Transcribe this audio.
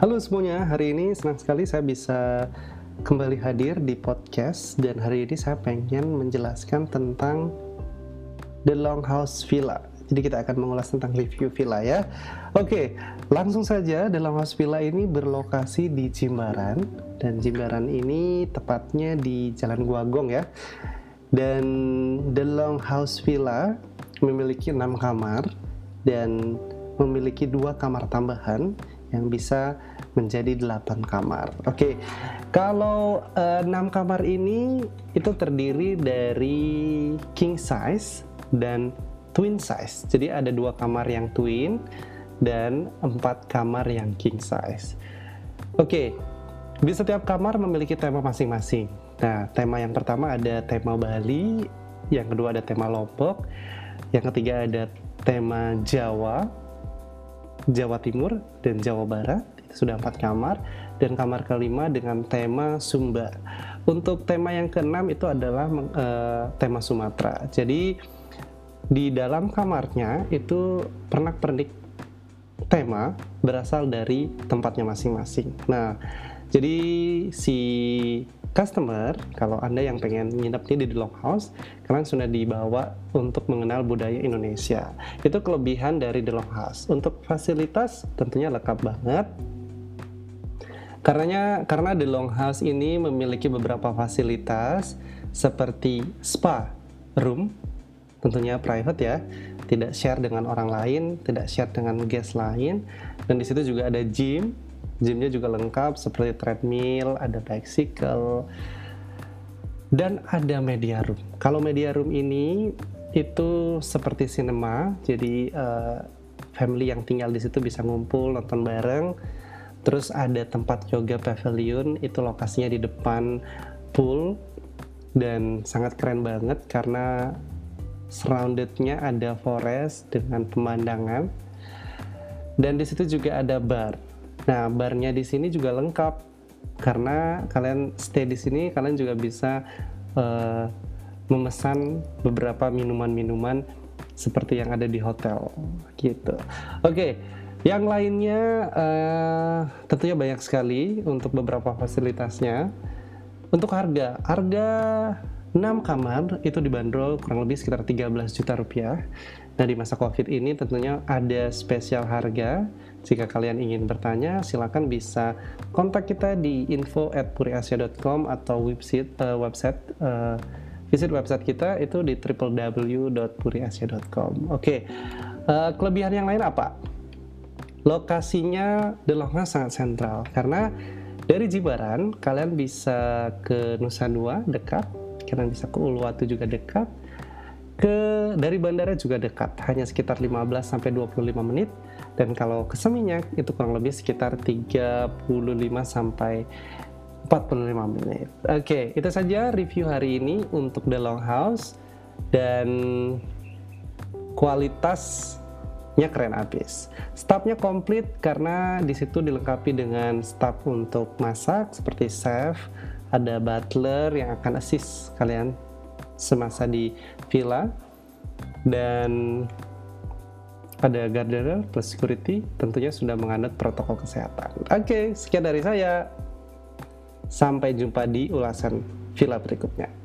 Halo semuanya, hari ini senang sekali saya bisa kembali hadir di podcast dan hari ini saya pengen menjelaskan tentang The Longhouse Villa. Jadi kita akan mengulas tentang review villa ya. Oke, langsung saja The Longhouse Villa ini berlokasi di Jimbaran dan Jimbaran ini tepatnya di Jalan Guagong ya. Dan The Longhouse Villa memiliki enam kamar dan memiliki dua kamar tambahan yang bisa menjadi 8 kamar. Oke, okay. kalau uh, 6 kamar ini itu terdiri dari king size dan twin size. Jadi ada dua kamar yang twin dan empat kamar yang king size. Oke, okay. di setiap kamar memiliki tema masing-masing. Nah, tema yang pertama ada tema Bali, yang kedua ada tema Lombok, yang ketiga ada tema Jawa, Jawa Timur dan Jawa Barat sudah empat kamar dan kamar kelima dengan tema Sumba. Untuk tema yang keenam itu adalah uh, tema Sumatera. Jadi di dalam kamarnya itu pernak-pernik tema berasal dari tempatnya masing-masing. Nah, jadi si customer, kalau Anda yang pengen nginep di The Longhouse, kalian sudah dibawa untuk mengenal budaya Indonesia. Itu kelebihan dari The Longhouse. Untuk fasilitas tentunya lengkap banget. Karenanya, karena The Longhouse ini memiliki beberapa fasilitas seperti spa, room, tentunya private ya, tidak share dengan orang lain, tidak share dengan guest lain, dan di situ juga ada gym, Gymnya juga lengkap seperti treadmill, ada bicycle, dan ada media room. Kalau media room ini itu seperti cinema, jadi uh, family yang tinggal di situ bisa ngumpul nonton bareng. Terus ada tempat yoga pavilion, itu lokasinya di depan pool dan sangat keren banget karena surroundednya ada forest dengan pemandangan. Dan di situ juga ada bar Nah, barnya di sini juga lengkap karena kalian stay di sini kalian juga bisa uh, memesan beberapa minuman-minuman seperti yang ada di hotel gitu. Oke, okay. yang lainnya uh, tentunya banyak sekali untuk beberapa fasilitasnya. Untuk harga, harga 6 kamar itu dibanderol kurang lebih sekitar 13 juta rupiah. Nah di masa COVID ini tentunya ada spesial harga. Jika kalian ingin bertanya, silakan bisa kontak kita di info at puriasia.com atau website uh, website uh, visit website kita itu di www.puriasia.com. Oke, okay. uh, kelebihan yang lain apa? Lokasinya Longhouse sangat sentral karena dari Jibaran kalian bisa ke Nusa Dua dekat kalian bisa ke Uluwatu juga dekat ke dari bandara juga dekat hanya sekitar 15 sampai 25 menit dan kalau ke Seminyak itu kurang lebih sekitar 35 sampai 45 menit. Oke, okay, itu saja review hari ini untuk The Long House dan kualitasnya keren abis. Staffnya komplit karena di situ dilengkapi dengan staff untuk masak seperti chef, ada butler yang akan assist kalian semasa di villa dan ada gardener plus security tentunya sudah menganut protokol kesehatan. Oke, sekian dari saya. Sampai jumpa di ulasan villa berikutnya.